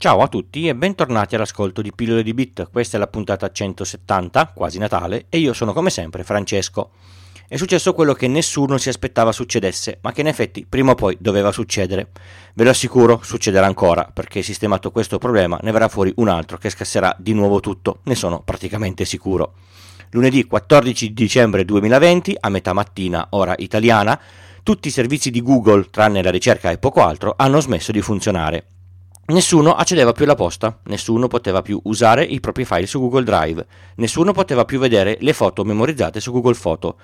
Ciao a tutti e bentornati all'ascolto di Pillole di Bit. Questa è la puntata 170, quasi Natale, e io sono come sempre Francesco. È successo quello che nessuno si aspettava succedesse, ma che in effetti prima o poi doveva succedere. Ve lo assicuro, succederà ancora, perché sistemato questo problema ne verrà fuori un altro che scasserà di nuovo tutto, ne sono praticamente sicuro. Lunedì 14 dicembre 2020, a metà mattina, ora italiana, tutti i servizi di Google, tranne la ricerca e poco altro, hanno smesso di funzionare. Nessuno accedeva più alla posta, nessuno poteva più usare i propri file su Google Drive, nessuno poteva più vedere le foto memorizzate su Google Photo.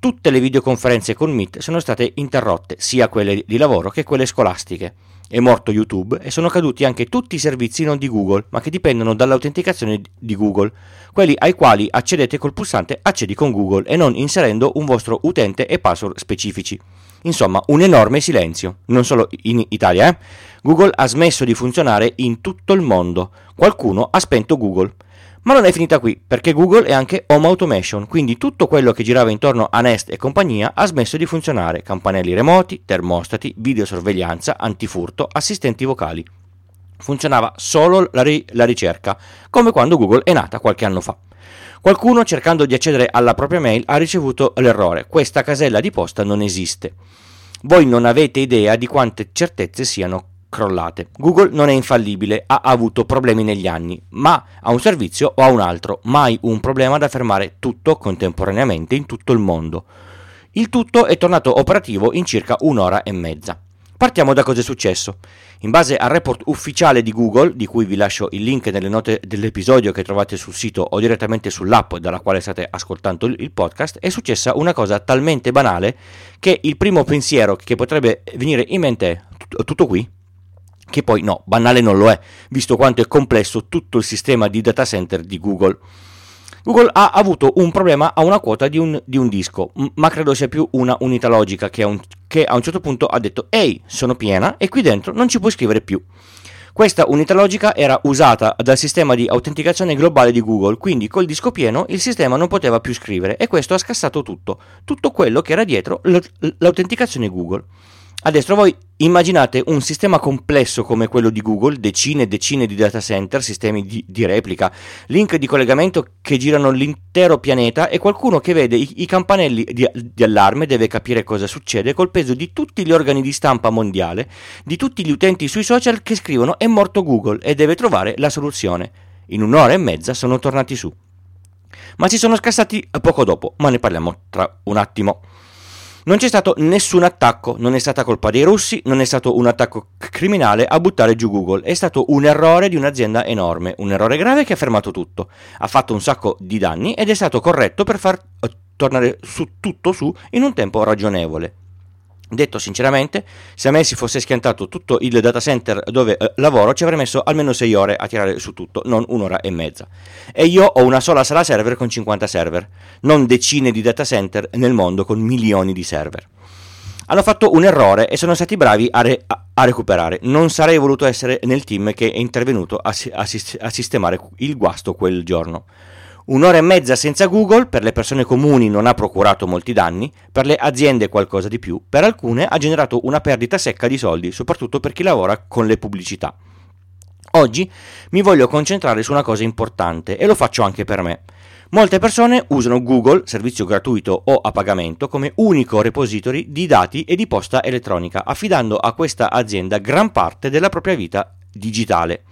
Tutte le videoconferenze con Meet sono state interrotte, sia quelle di lavoro che quelle scolastiche. È morto YouTube e sono caduti anche tutti i servizi non di Google, ma che dipendono dall'autenticazione di Google, quelli ai quali accedete col pulsante Accedi con Google e non inserendo un vostro utente e password specifici. Insomma, un enorme silenzio, non solo in Italia, eh? Google ha smesso di funzionare in tutto il mondo. Qualcuno ha spento Google. Ma non è finita qui, perché Google è anche Home Automation, quindi tutto quello che girava intorno a Nest e compagnia ha smesso di funzionare. Campanelli remoti, termostati, videosorveglianza, antifurto, assistenti vocali. Funzionava solo la, ri- la ricerca, come quando Google è nata qualche anno fa. Qualcuno cercando di accedere alla propria mail ha ricevuto l'errore. Questa casella di posta non esiste. Voi non avete idea di quante certezze siano crollate. Google non è infallibile, ha avuto problemi negli anni, ma ha un servizio o ha un altro, mai un problema da fermare tutto contemporaneamente in tutto il mondo. Il tutto è tornato operativo in circa un'ora e mezza. Partiamo da cosa è successo. In base al report ufficiale di Google, di cui vi lascio il link nelle note dell'episodio che trovate sul sito o direttamente sull'app dalla quale state ascoltando il podcast, è successa una cosa talmente banale che il primo pensiero che potrebbe venire in mente è tutto qui? Che poi no, banale non lo è, visto quanto è complesso tutto il sistema di data center di Google. Google ha avuto un problema a una quota di un, di un disco, ma credo sia più una unità logica che a un che a un certo punto ha detto ehi sono piena e qui dentro non ci puoi scrivere più. Questa unità logica era usata dal sistema di autenticazione globale di Google, quindi col disco pieno il sistema non poteva più scrivere e questo ha scassato tutto, tutto quello che era dietro l'autenticazione Google. Adesso voi immaginate un sistema complesso come quello di Google, decine e decine di data center, sistemi di, di, replica, link di collegamento che girano l'intero pianeta e qualcuno che vede i, i campanelli di, di, allarme deve capire cosa succede col peso di tutti gli organi di stampa mondiale, di tutti gli utenti sui social che scrivono è morto Google e deve trovare la soluzione. In un'ora e mezza sono tornati su. Ma si sono scassati poco dopo, ma ne parliamo tra un attimo. Non c'è stato nessun attacco, non è stata colpa dei russi, non è stato un attacco criminale a buttare giù Google, è stato un errore di un'azienda enorme, un errore grave che ha fermato tutto, ha fatto un sacco di danni ed è stato corretto per far eh, tornare su tutto su in un tempo ragionevole. Detto sinceramente, se a me si fosse schiantato tutto il data center dove eh, lavoro, ci avrei messo almeno 6 ore a tirare su tutto, non un'ora e mezza. E io ho una sola sala server con 50 server, non decine di data center nel mondo con milioni di server. Hanno fatto un errore e sono stati bravi a, re- a recuperare. Non sarei voluto essere nel team che è intervenuto a, si- a, sis- a sistemare il guasto quel giorno. Un'ora e mezza senza Google per le persone comuni non ha procurato molti danni, per le aziende qualcosa di più, per alcune ha generato una perdita secca di soldi, soprattutto per chi lavora con le pubblicità. Oggi mi voglio concentrare su una cosa importante e lo faccio anche per me. Molte persone usano Google, servizio gratuito o a pagamento, come unico repository di dati e di posta elettronica, affidando a questa azienda gran parte della propria vita digitale.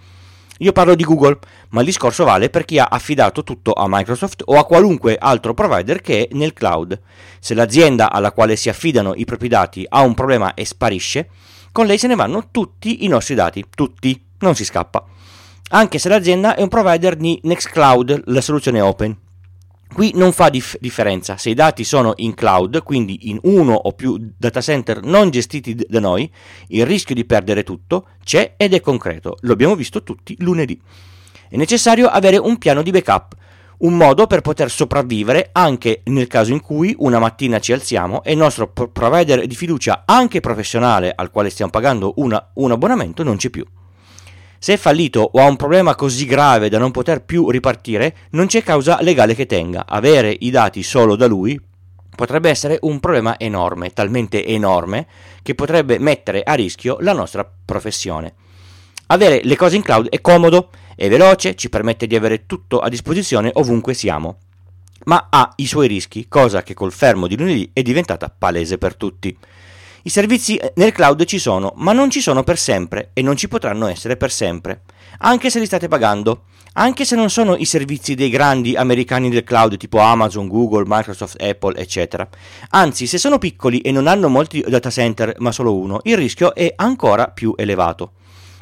Io parlo di Google, ma il discorso vale per chi ha affidato tutto a Microsoft o a qualunque altro provider che è nel cloud. Se l'azienda alla quale si affidano i propri dati ha un problema e sparisce, con lei se ne vanno tutti i nostri dati, tutti, non si scappa. Anche se l'azienda è un provider di Nextcloud, la soluzione open. Qui non fa dif- differenza se i dati sono in cloud, quindi in uno o più data center non gestiti d- da noi, il rischio di perdere tutto c'è ed è concreto, lo abbiamo visto tutti lunedì. È necessario avere un piano di backup, un modo per poter sopravvivere anche nel caso in cui una mattina ci alziamo e il nostro provider di fiducia, anche professionale, al quale stiamo pagando una, un abbonamento, non c'è più. Se è fallito o ha un problema così grave da non poter più ripartire, non c'è causa legale che tenga. Avere i dati solo da lui potrebbe essere un problema enorme, talmente enorme che potrebbe mettere a rischio la nostra professione. Avere le cose in cloud è comodo, è veloce, ci permette di avere tutto a disposizione ovunque siamo, ma ha i suoi rischi, cosa che col fermo di lunedì è diventata palese per tutti. I servizi nel cloud ci sono, ma non ci sono per sempre e non ci potranno essere per sempre, anche se li state pagando, anche se non sono i servizi dei grandi americani del cloud tipo Amazon, Google, Microsoft, Apple, eccetera. Anzi, se sono piccoli e non hanno molti data center, ma solo uno, il rischio è ancora più elevato.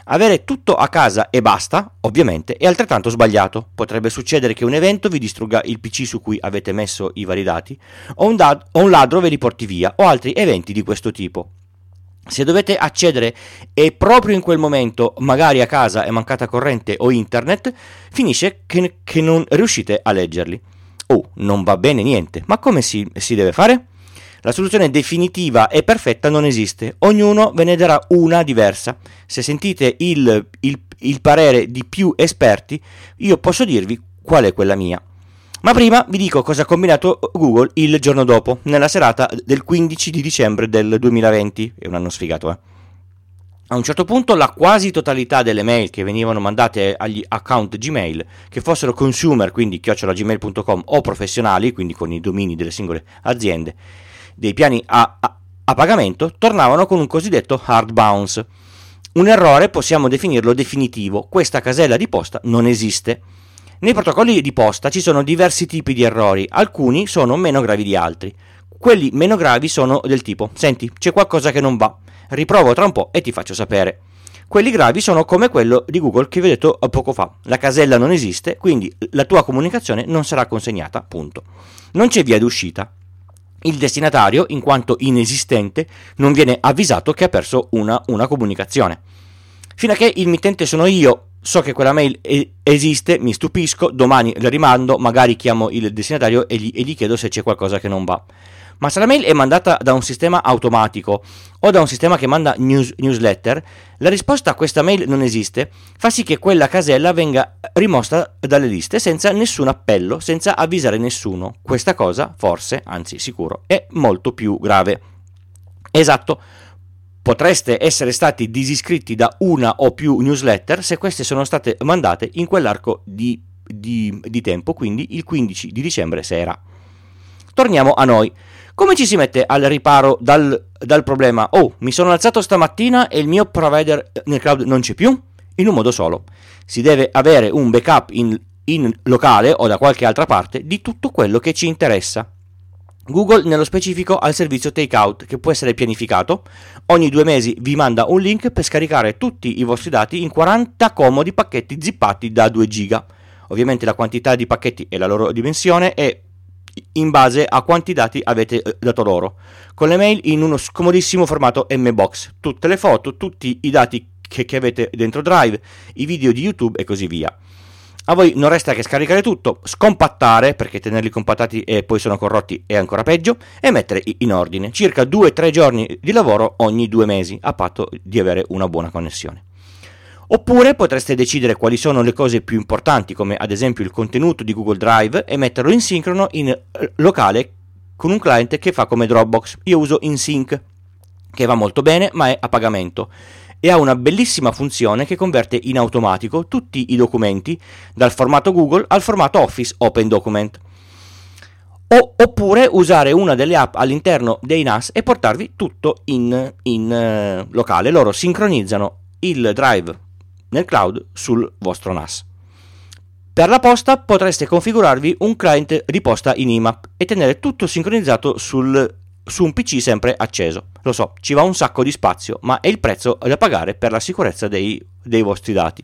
Avere tutto a casa e basta, ovviamente, è altrettanto sbagliato. Potrebbe succedere che un evento vi distrugga il PC su cui avete messo i vari dati, o un, da- o un ladro ve li porti via, o altri eventi di questo tipo. Se dovete accedere e proprio in quel momento magari a casa è mancata corrente o internet, finisce che, che non riuscite a leggerli. Oh, non va bene niente, ma come si, si deve fare? La soluzione definitiva e perfetta non esiste, ognuno ve ne darà una diversa. Se sentite il, il, il parere di più esperti, io posso dirvi qual è quella mia. Ma prima vi dico cosa ha combinato Google il giorno dopo, nella serata del 15 di dicembre del 2020. È un anno sfigato, eh. A un certo punto la quasi totalità delle mail che venivano mandate agli account Gmail, che fossero consumer, quindi chiocciolagmail.com, o professionali, quindi con i domini delle singole aziende, dei piani a, a, a pagamento tornavano con un cosiddetto hard bounce. Un errore possiamo definirlo definitivo, questa casella di posta non esiste. Nei protocolli di posta ci sono diversi tipi di errori, alcuni sono meno gravi di altri. Quelli meno gravi sono del tipo: Senti, c'è qualcosa che non va, riprovo tra un po' e ti faccio sapere. Quelli gravi sono come quello di Google che vi ho detto poco fa. La casella non esiste, quindi la tua comunicazione non sarà consegnata, punto. Non c'è via d'uscita. Il destinatario, in quanto inesistente, non viene avvisato che ha perso una, una comunicazione. Fino a che il mittente sono io, so che quella mail esiste, mi stupisco, domani la rimando, magari chiamo il destinatario e gli, e gli chiedo se c'è qualcosa che non va. Ma se la mail è mandata da un sistema automatico o da un sistema che manda news, newsletter, la risposta a questa mail non esiste, fa sì che quella casella venga rimossa dalle liste senza nessun appello, senza avvisare nessuno. Questa cosa, forse, anzi sicuro, è molto più grave. Esatto, potreste essere stati disiscritti da una o più newsletter se queste sono state mandate in quell'arco di, di, di tempo, quindi il 15 di dicembre sera. Torniamo a noi. Come ci si mette al riparo dal, dal problema? Oh, mi sono alzato stamattina e il mio provider nel cloud non c'è più? In un modo solo. Si deve avere un backup in, in locale o da qualche altra parte di tutto quello che ci interessa. Google nello specifico ha il servizio Takeout che può essere pianificato. Ogni due mesi vi manda un link per scaricare tutti i vostri dati in 40 comodi pacchetti zippati da 2 giga. Ovviamente la quantità di pacchetti e la loro dimensione è in base a quanti dati avete eh, dato loro, con le mail in uno scomodissimo formato MBox, tutte le foto, tutti i dati che, che avete dentro Drive, i video di YouTube e così via. A voi non resta che scaricare tutto, scompattare, perché tenerli compattati e poi sono corrotti è ancora peggio, e mettere in ordine. Circa 2-3 giorni di lavoro ogni due mesi, a patto di avere una buona connessione. Oppure potreste decidere quali sono le cose più importanti, come ad esempio il contenuto di Google Drive, e metterlo in sincrono in eh, locale con un client che fa come Dropbox. Io uso InSync, che va molto bene, ma è a pagamento e ha una bellissima funzione che converte in automatico tutti i documenti dal formato Google al formato Office Open Document. O, oppure usare una delle app all'interno dei NAS e portarvi tutto in, in uh, locale. Loro sincronizzano il drive nel cloud sul vostro NAS. Per la posta potreste configurarvi un client di posta in IMAP e tenere tutto sincronizzato sul, su un PC sempre acceso. Lo so, ci va un sacco di spazio, ma è il prezzo da pagare per la sicurezza dei, dei vostri dati.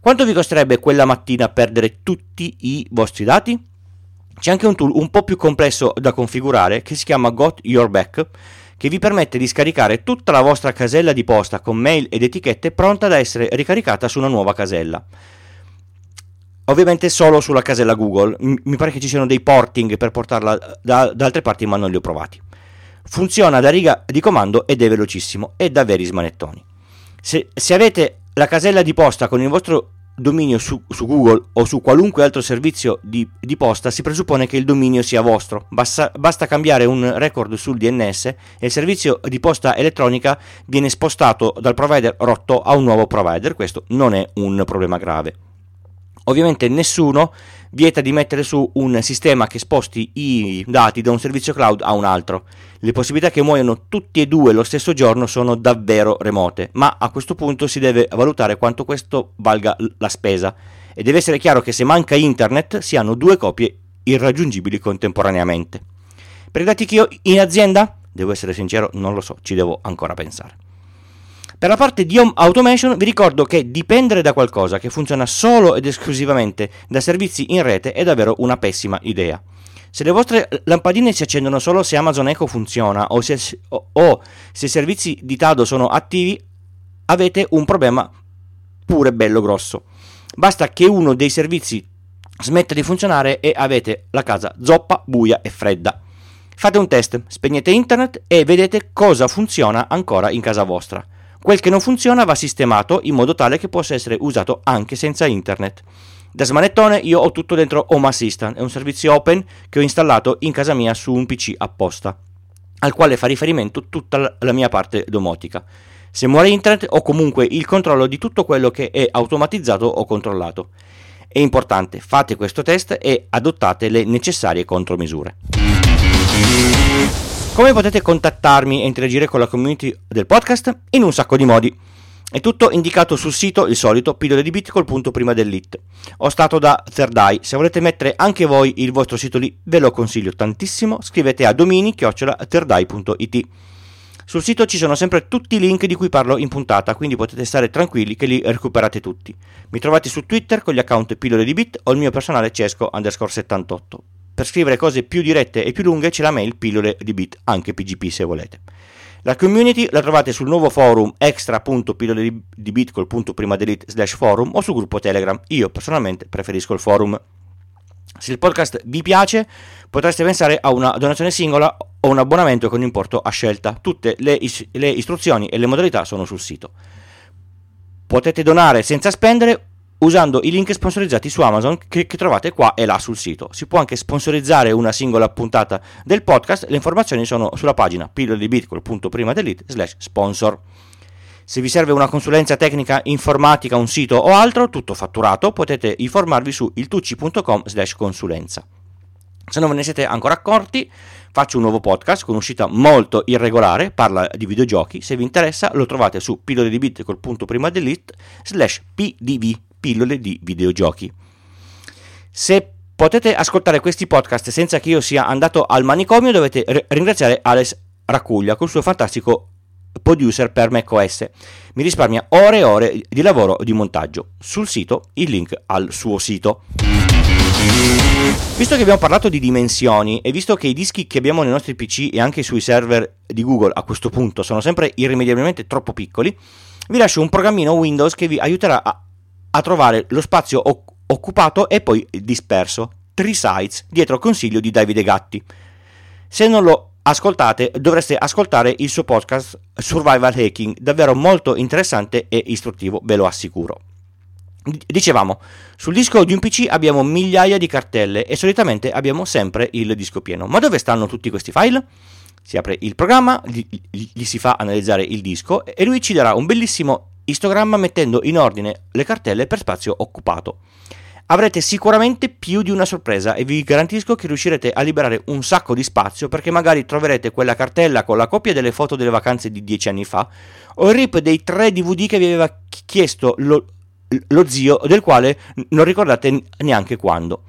Quanto vi costerebbe quella mattina perdere tutti i vostri dati? C'è anche un tool un po' più complesso da configurare che si chiama Got Your Back che vi permette di scaricare tutta la vostra casella di posta con mail ed etichette pronta da essere ricaricata su una nuova casella. Ovviamente solo sulla casella Google, mi pare che ci siano dei porting per portarla da, da altre parti ma non li ho provati. Funziona da riga di comando ed è velocissimo e da veri smanettoni. Se, se avete la casella di posta con il vostro dominio su, su, Google o su qualunque altro servizio di, di, posta, si presuppone che il dominio sia vostro. Basta, basta, cambiare un record sul DNS e il servizio di posta elettronica viene spostato dal provider rotto a un nuovo provider. Questo non è un problema grave. Ovviamente nessuno vieta di mettere su un sistema che sposti i dati da un servizio cloud a un altro. Le possibilità che muoiano tutti e due lo stesso giorno sono davvero remote, ma a questo punto si deve valutare quanto questo valga la spesa e deve essere chiaro che se manca internet si hanno due copie irraggiungibili contemporaneamente. Per i dati che ho in azienda, devo essere sincero, non lo so, ci devo ancora pensare. Per la parte di home automation vi ricordo che dipendere da qualcosa che funziona solo ed esclusivamente da servizi in rete è davvero una pessima idea. Se le vostre lampadine si accendono solo se Amazon Echo funziona o se, o, o se i servizi di Tado sono attivi, avete un problema pure bello grosso. Basta che uno dei servizi smetta di funzionare e avete la casa zoppa, buia e fredda. Fate un test, spegnete internet e vedete cosa funziona ancora in casa vostra. Quel che non funziona va sistemato in modo tale che possa essere usato anche senza internet. Da smanettone io ho tutto dentro Home Assistant, è un servizio open che ho installato in casa mia su un PC apposta, al quale fa riferimento tutta la mia parte domotica. Se muore internet ho comunque il controllo di tutto quello che è automatizzato o controllato. È importante, fate questo test e adottate le necessarie contromisure. Come potete contattarmi e interagire con la community del podcast? In un sacco di modi. È tutto indicato sul sito, il solito, pillole di bit col punto prima dell'it. Ho stato da Third Eye, se volete mettere anche voi il vostro sito lì, ve lo consiglio tantissimo, scrivete a domini-thirdeye.it. Sul sito ci sono sempre tutti i link di cui parlo in puntata, quindi potete stare tranquilli che li recuperate tutti. Mi trovate su Twitter con gli account pillole di bit o il mio personale cesco underscore 78. Per scrivere cose più dirette e più lunghe c'è la mail pillole di bit, anche PGP se volete. La community la trovate sul nuovo forum extra.pillole di bit col punto prima delete slash forum o sul gruppo Telegram. Io personalmente preferisco il forum. Se il podcast vi piace potreste pensare a una donazione singola o un abbonamento con importo a scelta. Tutte le, is- le istruzioni e le modalità sono sul sito. Potete donare senza spendere usando i link sponsorizzati su Amazon che, che, trovate qua e là sul sito. Si può anche sponsorizzare una singola puntata del podcast, le informazioni sono sulla pagina pillole di bitcoin.prima delete slash sponsor. Se vi serve una consulenza tecnica informatica, un sito o altro, tutto fatturato, potete informarvi su iltucci.com slash consulenza. Se non ve ne siete ancora accorti, faccio un nuovo podcast con uscita molto irregolare, parla di videogiochi, se vi interessa lo trovate su pillole di bit col punto prima delete slash pdv pillole di videogiochi. Se potete ascoltare questi podcast senza che io sia andato al manicomio, dovete r- ringraziare Alex Raccuglia col suo fantastico producer per macOS. Mi risparmia ore e ore di lavoro di montaggio. Sul sito il link al suo sito. Visto che abbiamo parlato di dimensioni e visto che i dischi che abbiamo nei nostri PC e anche sui server di Google a questo punto sono sempre irrimediabilmente troppo piccoli, vi lascio un programmino Windows che vi aiuterà a a trovare lo spazio oc- occupato e poi disperso. Three Sites, dietro consiglio di Davide Gatti. Se non lo ascoltate, dovreste ascoltare il suo podcast Survival Hacking, davvero molto interessante e istruttivo, ve lo assicuro. Dicevamo, sul disco di un PC abbiamo migliaia di cartelle e solitamente abbiamo sempre il disco pieno. Ma dove stanno tutti questi file? Si apre il programma, gli, gli si fa analizzare il disco e lui ci darà un bellissimo istogramma mettendo in ordine le cartelle per spazio occupato. Avrete sicuramente più di una sorpresa e vi garantisco che riuscirete a liberare un sacco di spazio perché magari troverete quella cartella con la copia delle foto delle vacanze di dieci anni fa o il rip dei tre DVD che vi aveva chiesto lo, lo zio del quale non ricordate neanche quando.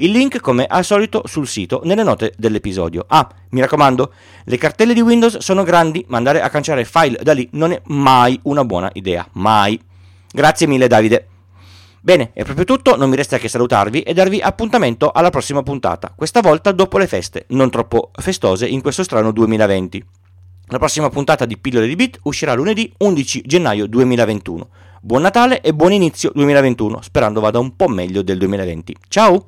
Il link, come al solito, sul sito, nelle note dell'episodio. Ah, mi raccomando, le cartelle di Windows sono grandi, ma andare a cancellare file da lì non è mai una buona idea. Mai. Grazie mille, Davide. Bene, è proprio tutto, non mi resta che salutarvi e darvi appuntamento alla prossima puntata, questa volta dopo le feste, non troppo festose in questo strano 2020. La prossima puntata di Pillole di Bit uscirà lunedì 11 gennaio 2021. Buon Natale e buon inizio 2021, sperando vada un po' meglio del 2020. Ciao!